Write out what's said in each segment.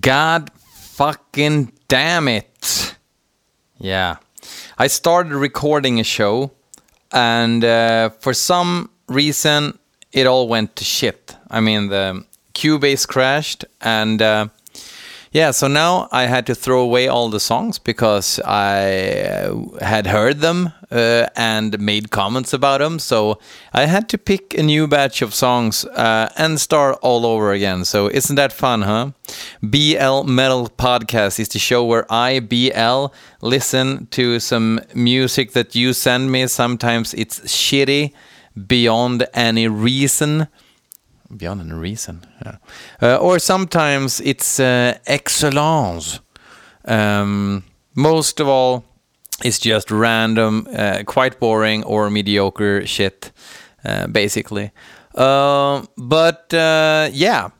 God fucking damn it. Yeah. I started recording a show, and uh, for some reason, it all went to shit. I mean, the Cubase crashed, and uh, yeah, so now I had to throw away all the songs because I had heard them uh, and made comments about them. So I had to pick a new batch of songs uh, and start all over again. So isn't that fun, huh? BL Metal Podcast is the show where I, BL, listen to some music that you send me. Sometimes it's shitty beyond any reason beyond any reason. Yeah. Uh, or sometimes it's uh, excellence. Um, most of all, it's just random, uh, quite boring or mediocre shit, uh, basically. Uh, but uh, yeah,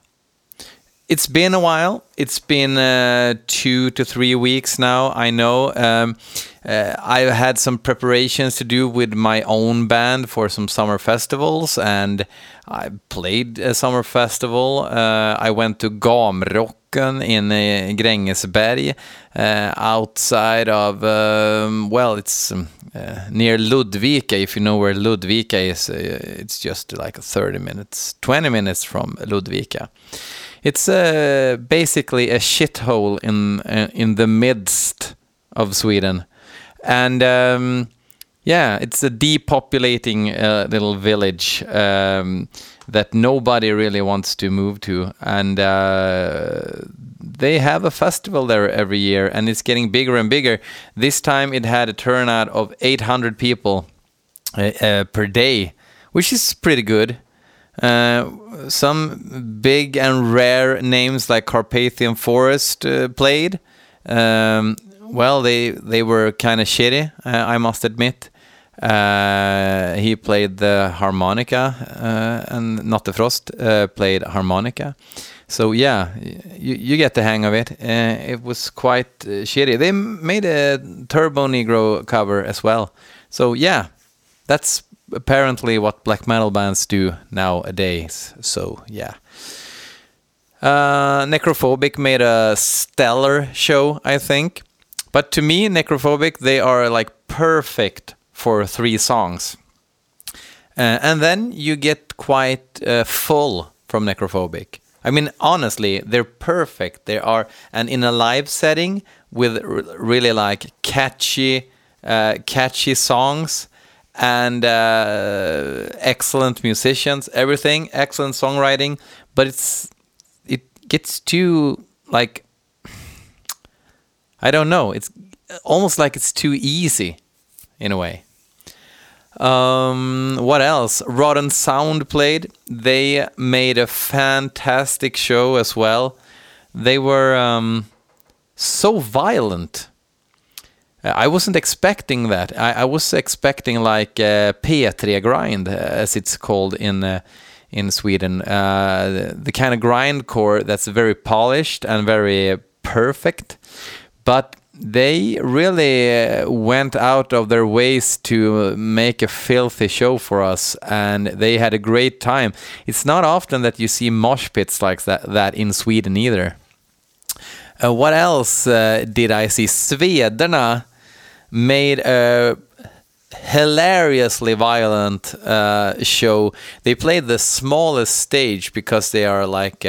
it's been a while. It's been uh, two to three weeks now. I know. Um, uh, I had some preparations to do with my own band for some summer festivals, and I played a summer festival. I went to Gamrocken in Grängesberg, outside of um, well, it's um, uh, near Ludvika. If you know where Ludvika is, uh, it's just like 30 minutes, 20 minutes from Ludvika. It's basically a shithole in in the midst of Sweden, and um, yeah, it's a depopulating uh, little village um, that nobody really wants to move to, and uh, they have a festival there every year, and it's getting bigger and bigger. This time, it had a turnout of 800 people uh, uh, per day, which is pretty good. Uh, some big and rare names like Carpathian Forest uh, played. Um, well, they they were kind of shitty, I must admit. Uh, he played the harmonica, uh, and Nattefrost uh, played harmonica. So yeah, you, you get the hang of it. it was quite shitty. They made a Turbo Negro cover as well. So yeah, that's apparently what black metal bands do nowadays. So yeah. Uh, Necrophobic made a stellar show, I think. But to me, Necrophobic, they are like perfect for three songs. Uh, and then you get quite uh, full from Necrophobic. I mean, honestly, they're perfect. They are, and in a live setting with really like catchy, uh, catchy songs and uh, excellent musicians, everything, excellent songwriting, but it's it gets too like I don't know. It's almost like it's too easy in a way. Um, what else? Rotten Sound played. They made a fantastic show as well. They were um, so violent uh, I wasn't expecting that. I, I was expecting like uh, P3 grind, uh, as it's called in uh, in Sweden. Uh, the, the, kind of grindcore that's very polished and very perfect, but they really uh, went out of their ways to make a filthy show for us, and they had a great time. It's not often that you see mosh pits like that, that in Sweden either. Uh, what else uh, did I see? Svederna made a hilariously violent uh, show. They played the smallest stage because they are like.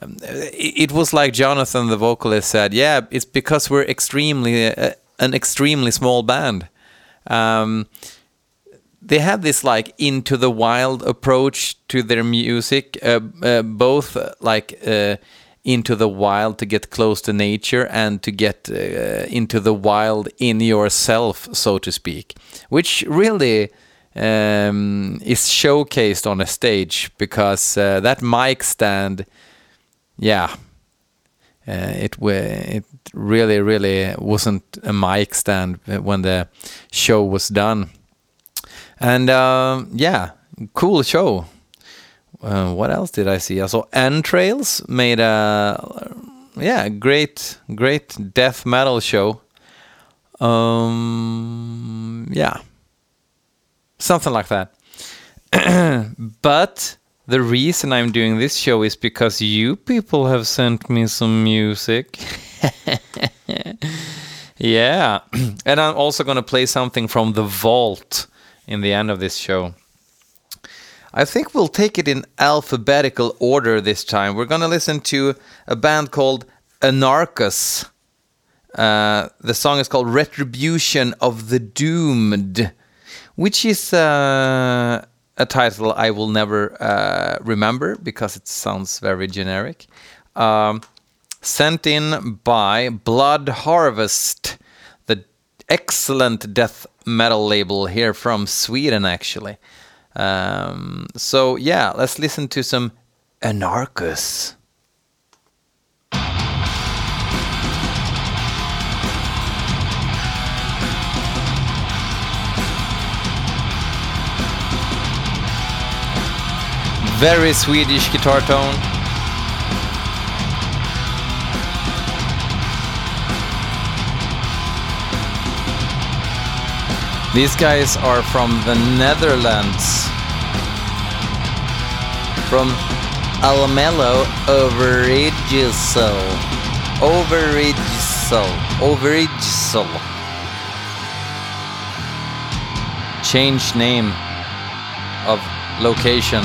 Uh, um, it was like Jonathan, the vocalist, said, "Yeah, it's because we're extremely uh, an extremely small band." Um, they had this like into the wild approach to their music, uh, uh, both uh, like into the wild to get close to nature and to get uh, into the wild in yourself, so to speak, which really um, is showcased on a stage because uh, that mic stand, yeah, uh, it it really really wasn't a mic stand when the show was done, and uh, yeah, cool show. Uh, what else did I see? I saw Entrails made a yeah great great death metal show. Um, yeah, something like that. but the reason I'm doing this show is because you people have sent me some music. yeah. and I'm also going to play something from The Vault in the end of this show. I think we'll take it in alphabetical order this time. We're going to listen to a band called Anarchus. Uh, the song is called Retribution of the Doomed, which is uh, a title I will never uh, remember because it sounds very generic. Um, sent in by Blood Harvest, the excellent death metal label here from Sweden, actually. Um, so, yeah, let's listen to some Anarchus. Very Swedish guitar tone. These guys are from the Netherlands. From Almelo Overijssel. Overijssel. Overijssel. Change name of location.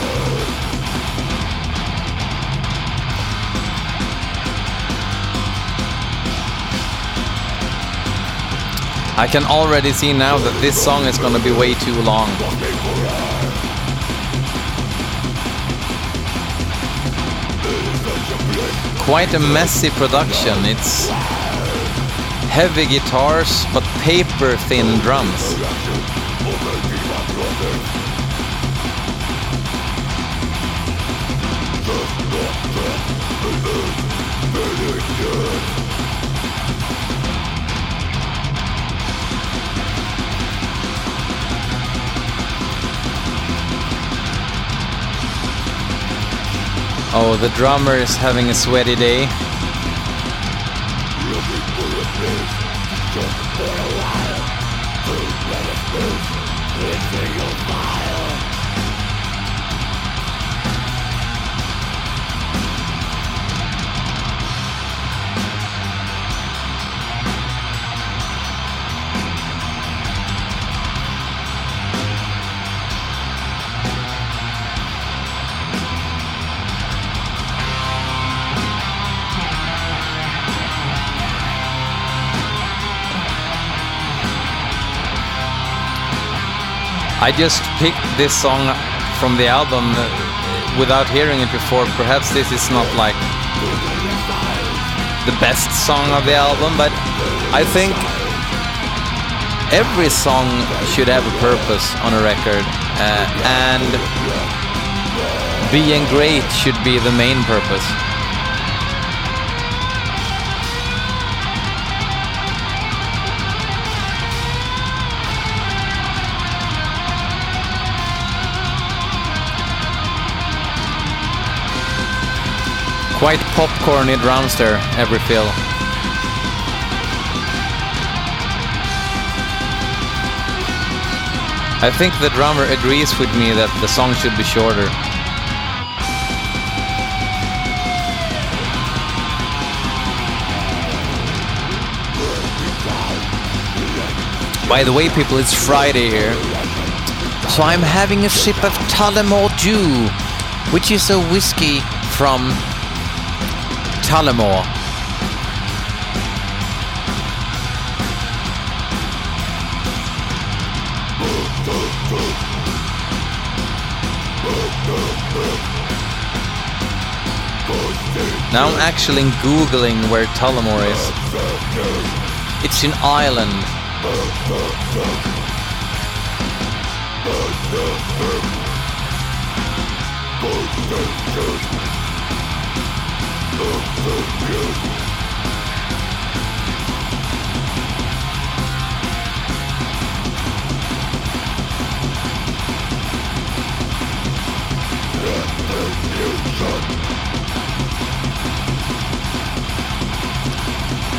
I can already see now that this song is gonna be way too long. Quite a messy production. It's heavy guitars but paper thin drums. Oh, the drummer is having a sweaty day. I just picked this song from the album uh, without hearing it before. Perhaps this is not like the best song of the album, but I think every song should have a purpose on a record, uh, and being great should be the main purpose. Quite popcorny drums there, every fill. I think the drummer agrees with me that the song should be shorter. By the way, people, it's Friday here. So I'm having a sip of Tullamore Dew, which is a whiskey from Tullamore. Now I'm actually googling where Tullamore is. It's in Ireland.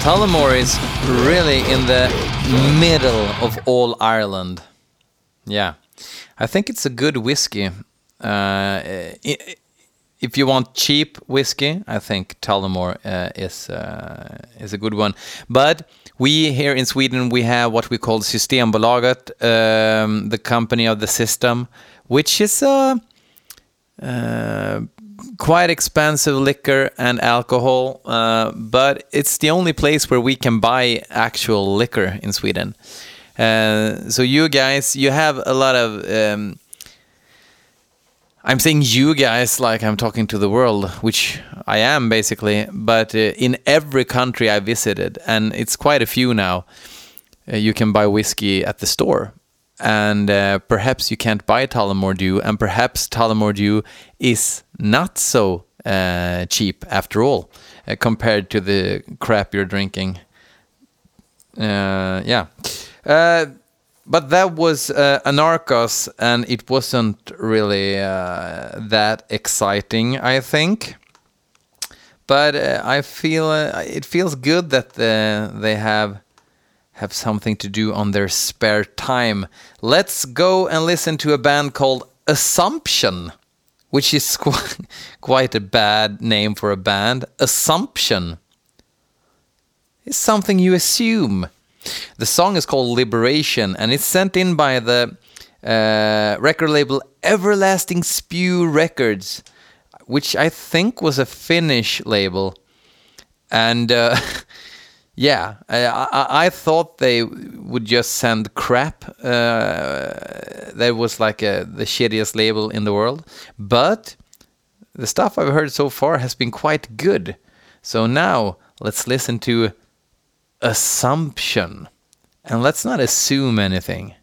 Tullamore is really in the middle of all Ireland. Yeah, I think it's a good whiskey. Uh, if you want cheap whiskey, I think Tullamore uh, is uh, is a good one. But we here in Sweden we have what we call Systembolaget, um, the company of the system, which is a uh, quite expensive liquor and alcohol, uh, but it's the only place where we can buy actual liquor in Sweden. Uh, so you guys, you have a lot of. Um, I'm saying you guys like I'm talking to the world, which I am basically. But uh, in every country I visited, and it's quite a few now, uh, you can buy whiskey at the store and uh, perhaps you can't buy Tullamore Dew, and perhaps Tullamore Dew is not so uh, cheap after all, uh, compared to the crap you're drinking. Uh, yeah. Uh, but that was uh, Anarchus, and it wasn't really that exciting, I think. But I feel it feels good that they have have something to do on their spare time. Let's go and listen to a band called Assumption, which is qu quite a bad name for a band. Assumption is something you assume. The song is called Liberation and it's sent in by the uh, record label Everlasting Spew Records, which I think was a Finnish label. And uh, Yeah, I, I, thought they would just send crap. Uh, that was like a, the shittiest label in the world. But the stuff I've heard so far has been quite good. So now let's listen to Assumption. And let's not assume anything.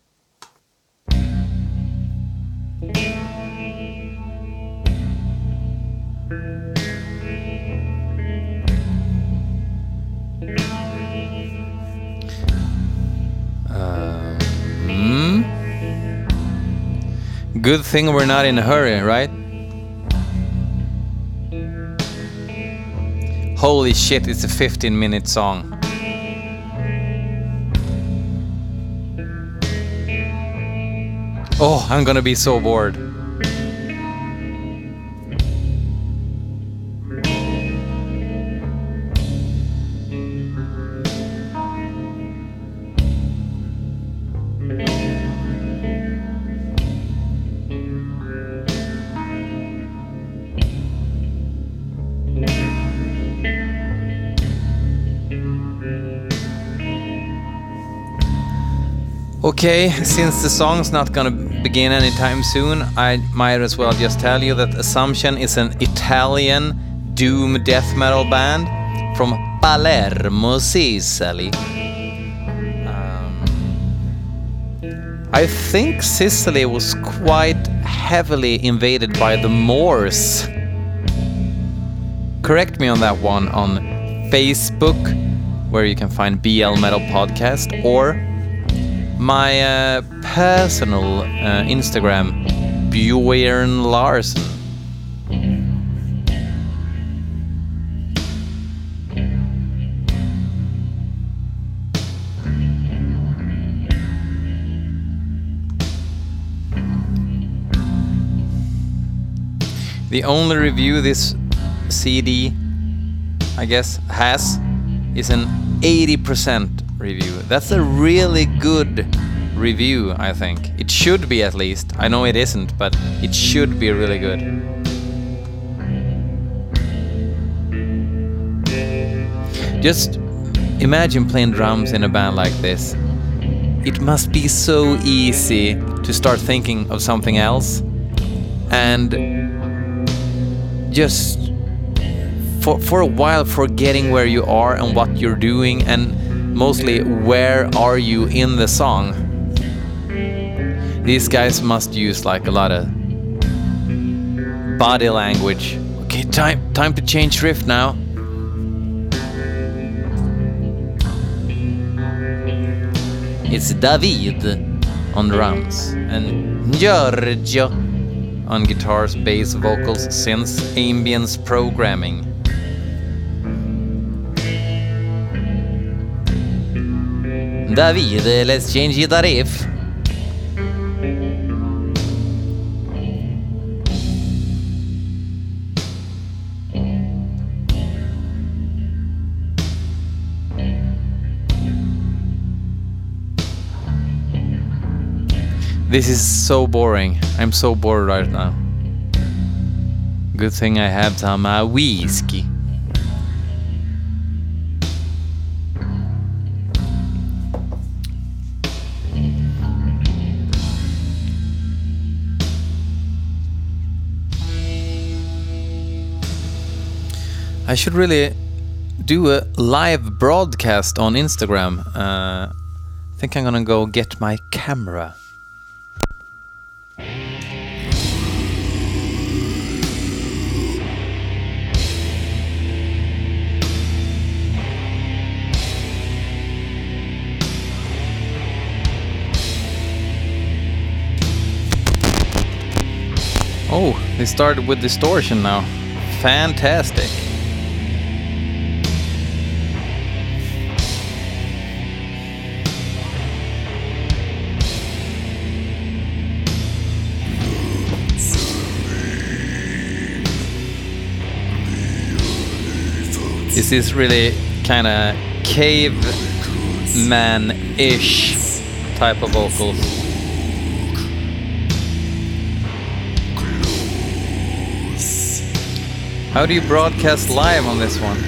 Um, good thing we're not in a hurry, right? Holy shit, it's a 15 minute song. Oh, I'm gonna be so bored. Okay, since the song's not gonna begin anytime soon, I might as well just tell you that Assumption is an Italian doom death metal band from Palermo, Sicily. Um, I think Sicily was quite heavily invaded by the Moors. Correct me on that one on Facebook, where you can find BL Metal Podcast, or my uh, personal uh, Instagram, Bjorn Larsen. The only review this CD, I guess, has is an 80% review. That's a really good review, I think. It should be at least. I know it isn't, but it should be really good. Just imagine playing drums in a band like this. It must be so easy to start thinking of something else and just for, for a while forgetting where you are and what you're doing and mostly where are you in the song. These guys must use like a lot of body language. Okay, time time to change riff now. It's David on drums and Giorgio on guitars, bass, vocals, synths, ambience programming. David, let's change the riff. This is so boring. I'm so bored right now. Good thing I have some uh, whiskey. I should really do a live broadcast on Instagram. Uh, I think I'm gonna go get my camera. Oh, they started with distortion now. Fantastic. This is really kind of caveman-ish type of vocals. How do you broadcast live on this one?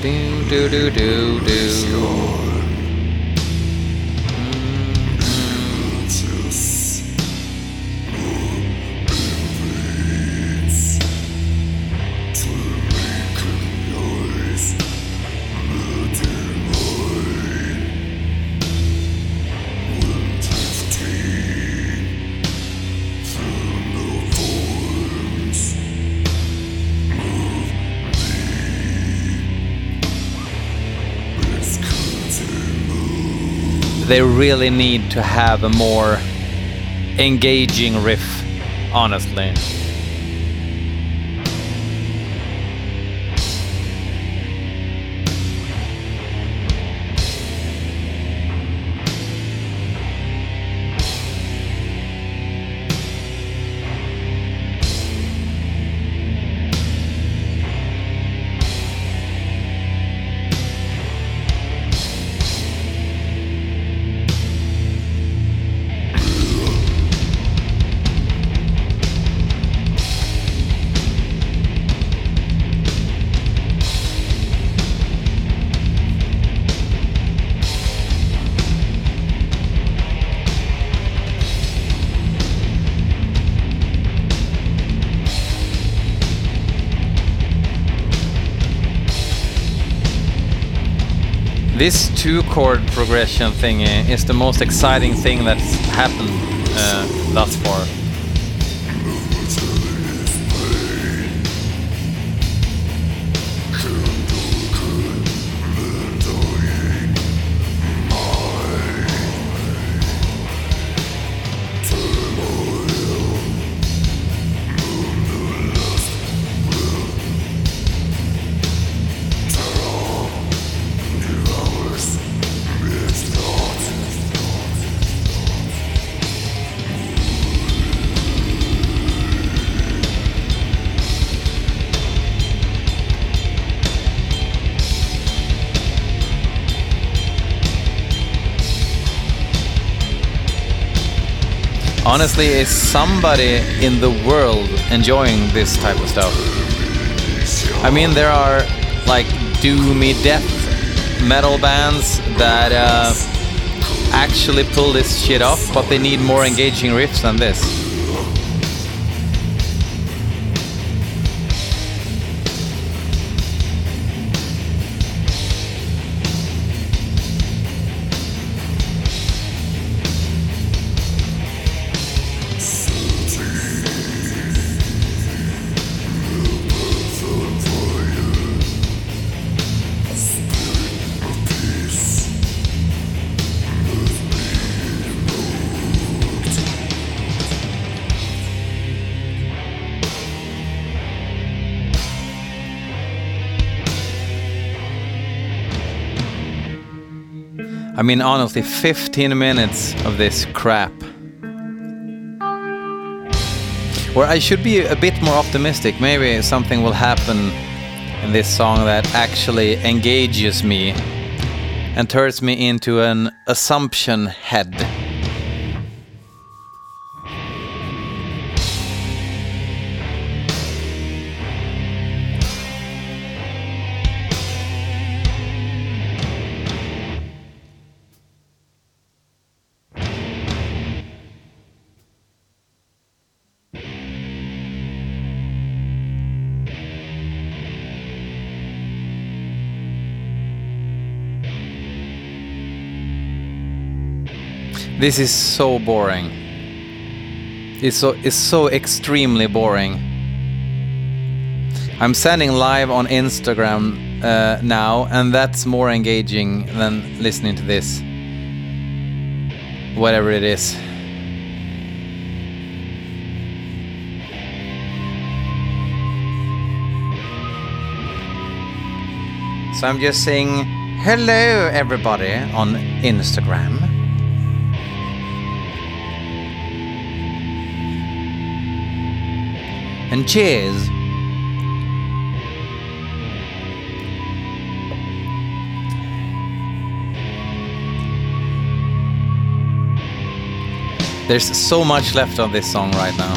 Do do do do do. They really need to have a more engaging riff, honestly. This two chord progression thing is the most exciting thing that's happened uh, thus far. Honestly, is somebody in the world enjoying this type of stuff? I mean, there are like doomy death metal bands that uh, actually pull this shit off, but they need more engaging riffs than this. Mean, honestly, 15 minutes of this crap. Or I should be a bit more optimistic. Maybe something will happen in this song that actually engages me and turns me into an assumption head. This is so boring. It's so it's so extremely boring. I'm sending live on Instagram uh, now, and that's more engaging than listening to this. Whatever it is. So I'm just saying hello, everybody, on Instagram. And cheers. There's so much left of this song right now.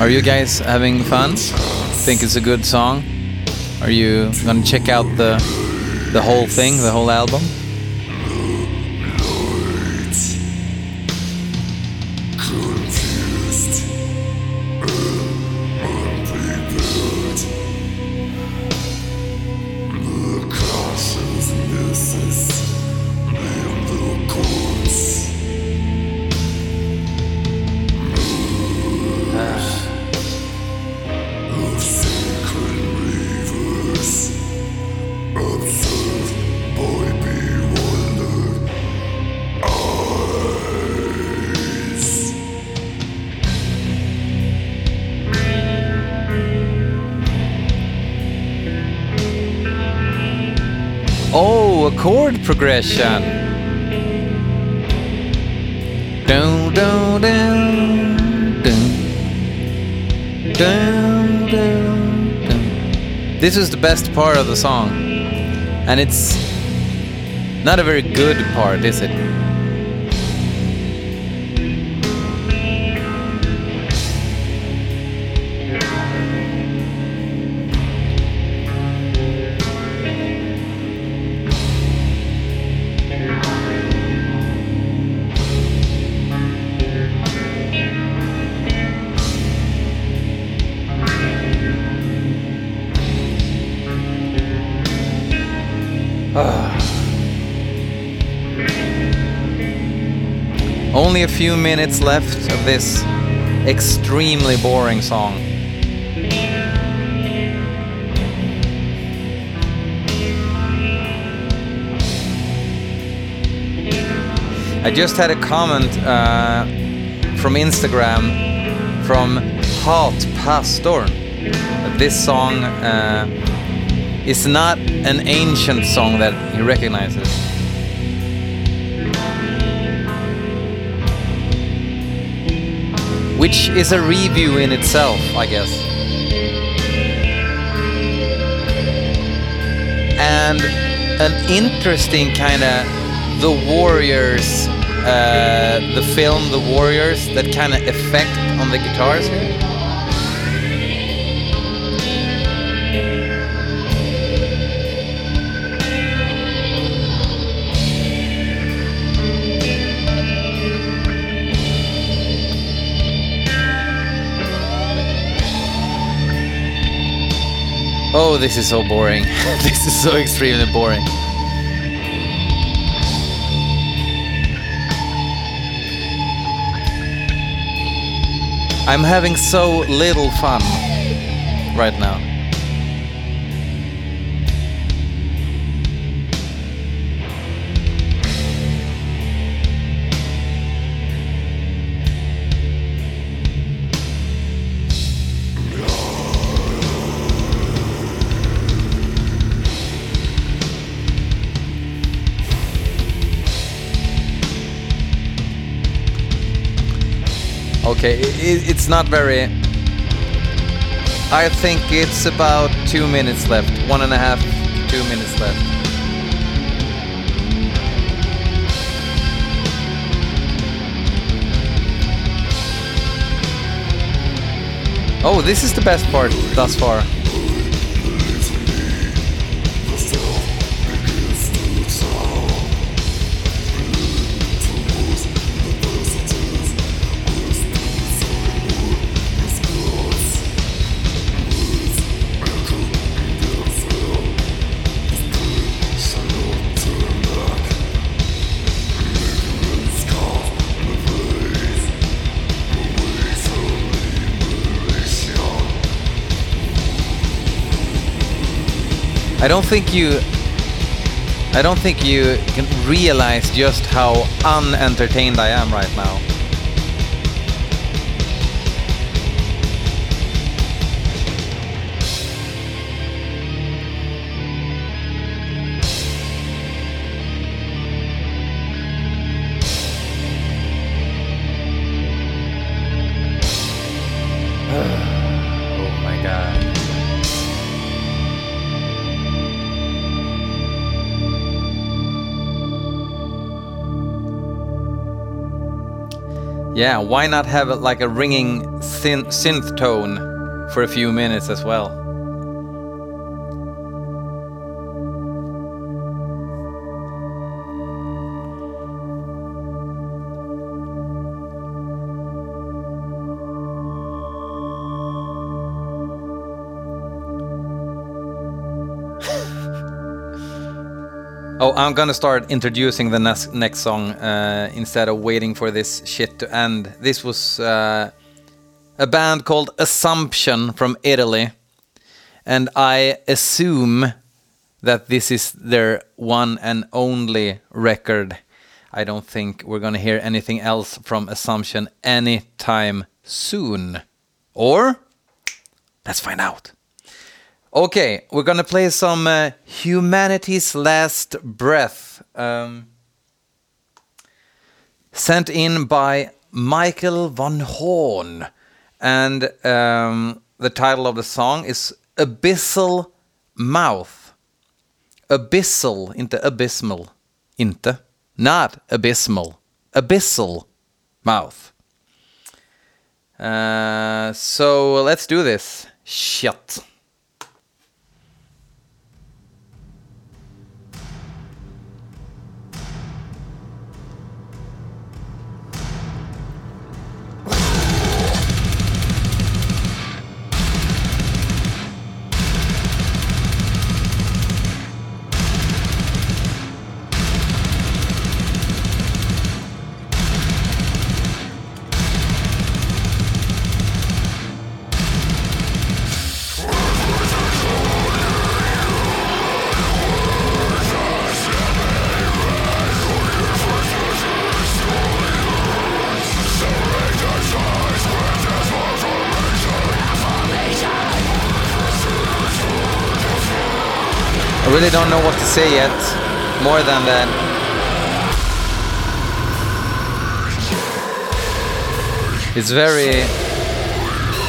Are you guys having fun? Think it's a good song? Are you gonna check out the the whole thing, the whole album? Dun, dun, dun, dun. Dun, dun, dun. This is the best part of the song. And it's not a very good part, is it? Only a few minutes left of this extremely boring song. I just had a comment uh, from Instagram from Hot Pastor. This song uh, is not an ancient song that he recognizes. Which is a review in itself, I guess. And an interesting kind of the Warriors, uh, the film The Warriors, that kind of effect on the guitars here. Oh, this is so boring. this is so extremely boring. I'm having so little fun right now. Okay, it, it's not very. I think it's about two minutes left. One and a half, two minutes left. Oh, this is the best part thus far. I don't think you I don't think you can realize just how unentertained I am right now. Yeah, why not have it like a ringing synth, synth tone for a few minutes as well? I'm gonna start introducing the next, next song uh, instead of waiting for this shit to end. This was uh, a band called Assumption from Italy, and I assume that this is their one and only record. I don't think we're gonna hear anything else from Assumption anytime soon. Or let's find out. Okay, we're gonna play some uh, Humanity's Last Breath. Um, sent in by Michael von Horn. And um, the title of the song is Abyssal Mouth. Abyssal, inte abysmal. Inte. Not abysmal. Abyssal Mouth. Uh, so let's do this. Shit. Say yet, more than that. It's very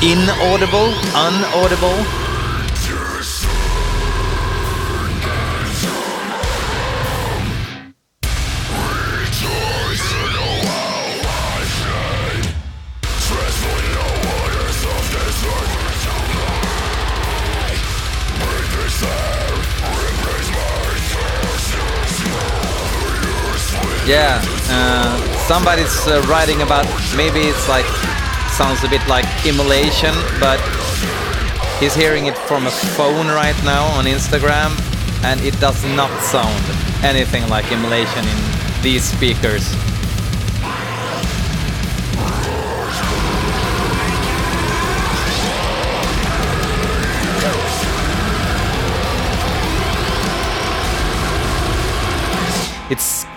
inaudible, unaudible. Yeah, uh, somebody's uh, writing about maybe it's like sounds a bit like immolation, but he's hearing it from a phone right now on Instagram, and it does not sound anything like immolation in these speakers.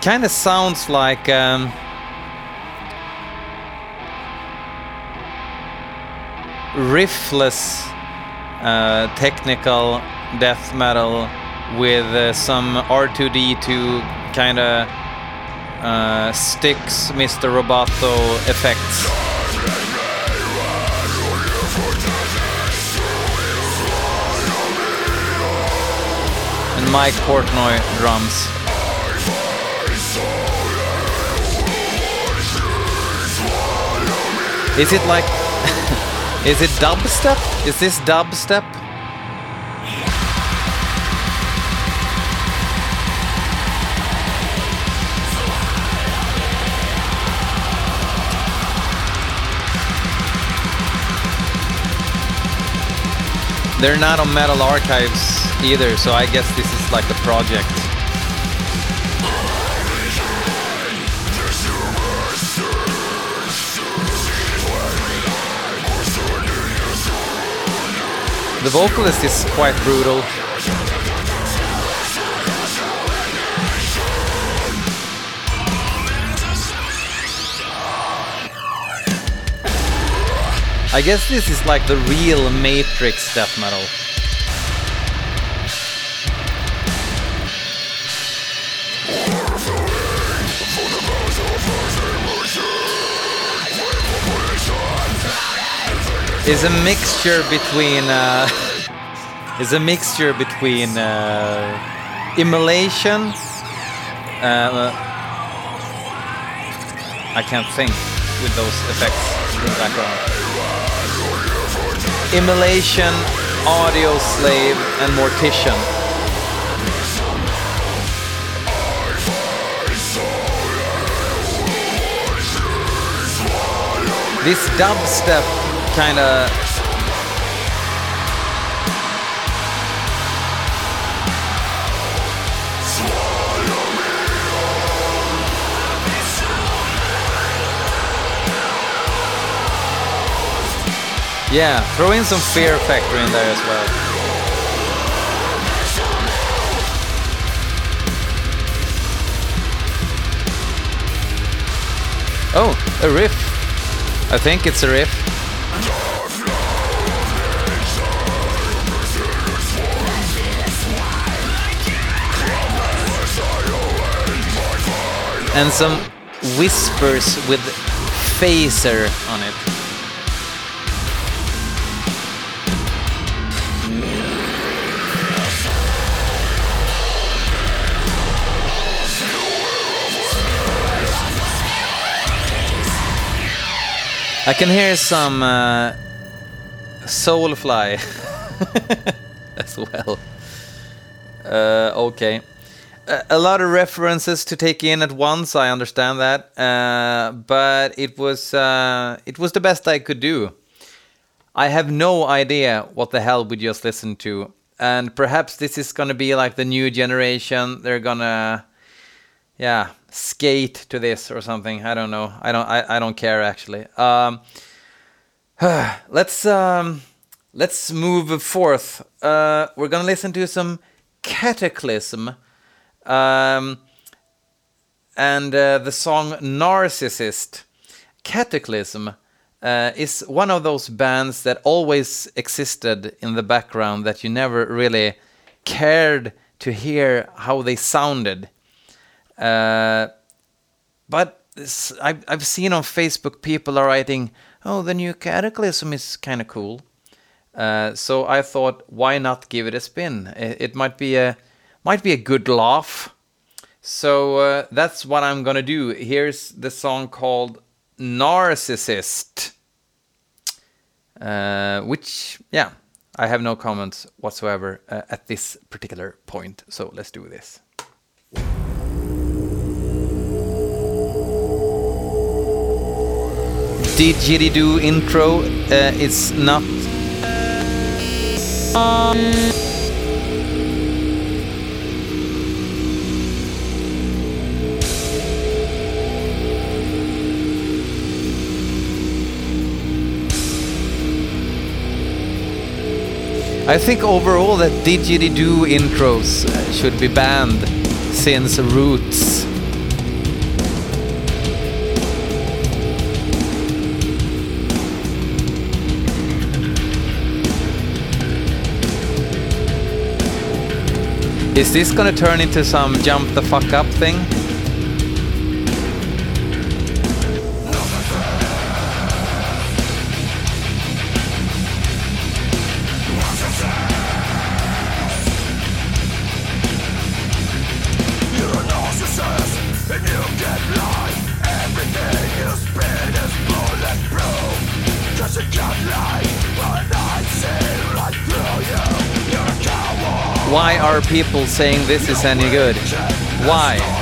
kind of sounds like. Um, riffless uh, technical death metal with uh, some R2D2 kind of uh, sticks, Mr. Roboto effects. And Mike Portnoy drums. Is it like... is it dubstep? Is this dubstep? They're not on Metal Archives either, so I guess this is like a project. The vocalist is quite brutal. I guess this is like the real Matrix death metal. Is a mixture between uh, is a mixture between uh, immolation. Uh, I can't think with those effects in the background. Immolation, Audioslave, and Mortician. This dubstep kind of Yeah, throw in some Fear Factory in there as well. Oh, a riff. I think it's a riff. And some whispers with phaser on it. I can hear some uh, Soulfly as well. Uh, okay. A, lot of references to take in at once. I understand that, uh, but it was uh, it was the best I could do. I have no idea what the hell we just listened to, and perhaps this is gonna be like the new generation. They're gonna, yeah, skate to this or something. I don't know. I don't. I, I don't care actually. Um, let's um, let's move forth. Uh, we're gonna listen to some Kataklysm, um, and uh, the song Narcissist. Kataklysm uh, is one of those bands that always existed in the background that you never really cared to hear how they sounded. Uh, but this, I've, I've seen on Facebook people are writing, oh, the new Kataklysm is kind of cool. Uh, so I thought, why not give it a spin? It, it might be a might be a good laugh. So uh, that's what I'm gonna do. Here's the song called Narcissist, uh, which yeah, I have no comments whatsoever uh, at this particular point. So let's do this. didgeridoo intro uh, is not I think overall that didgeridoo intros uh, should be banned since Roots Is this gonna turn into some jump the fuck up thing? People saying this is any good? Why?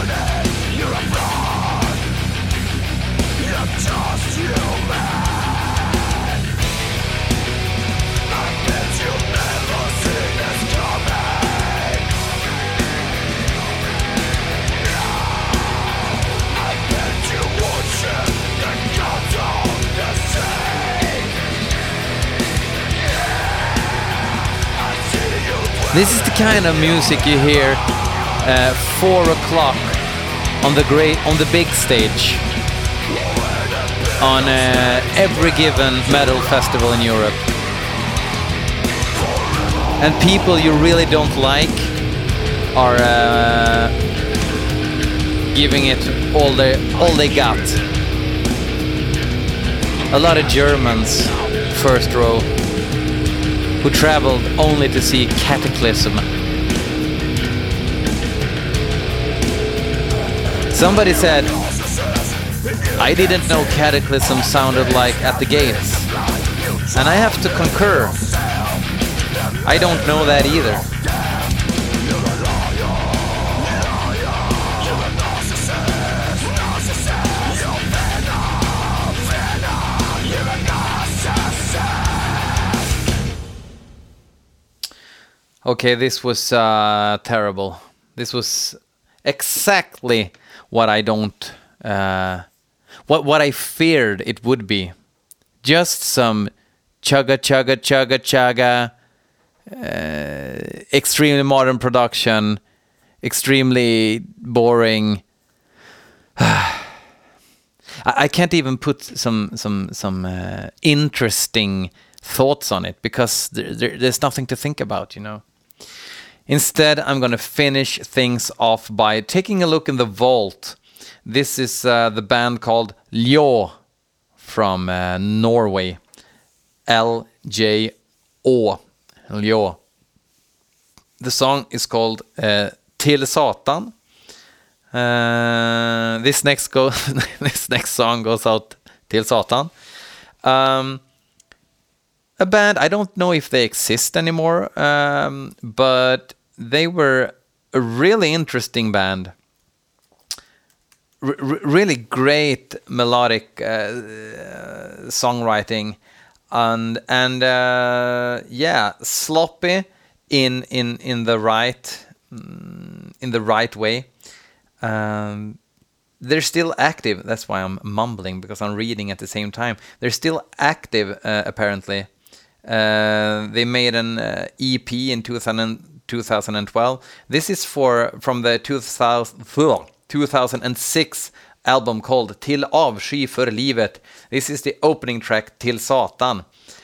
This is the kind of music you hear uh, four o'clock on the great on the big stage on uh, every given metal festival in Europe. And people you really don't like are uh, giving it all they all they got. A lot of Germans, first row who traveled only to see Kataklysm. Somebody said, I didn't know Kataklysm sounded like At the Gates. And I have to concur. I don't know that either. Okay, this was uh, terrible. This was exactly what I don't, uh, what what I feared it would be. Just some chugga chugga chugga chugga, uh, extremely modern production, extremely boring. I, can't even put some some some uh, interesting thoughts on it because there, there, there's nothing to think about, you know. Instead, I'm going to finish things off by taking a look in the vault. This is uh, the band called Ljå from uh, Norway. L J O. Ljå. The song is called uh, Till Satan. Uh, this next go this next song goes out till Satan. Um, a band. I don't know if they exist anymore, um, but they were a really interesting band. R- really great melodic uh, uh, songwriting, and and uh, yeah, sloppy in in in the right mm, in the right way. Um, they're still active. That's why I'm mumbling because I'm reading at the same time. They're still active, uh, apparently. Uh, they made an uh, EP in 2000, 2012. This is for from the 2000, 2006 album called Till avsky för livet. This is the opening track Till Satan.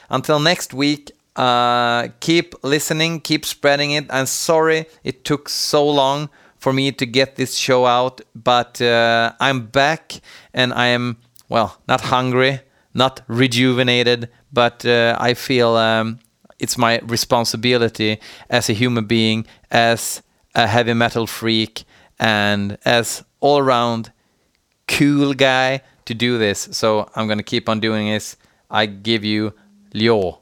Until next week, uh, keep listening, keep spreading it. I'm sorry it took so long for me to get this show out, but uh, I'm back and I am, well, not hungry, not rejuvenated, but uh, I feel um, it's my responsibility as a human being, as a heavy metal freak, and as all around cool guy to do this. So I'm gonna keep on doing this. I give you Ljå.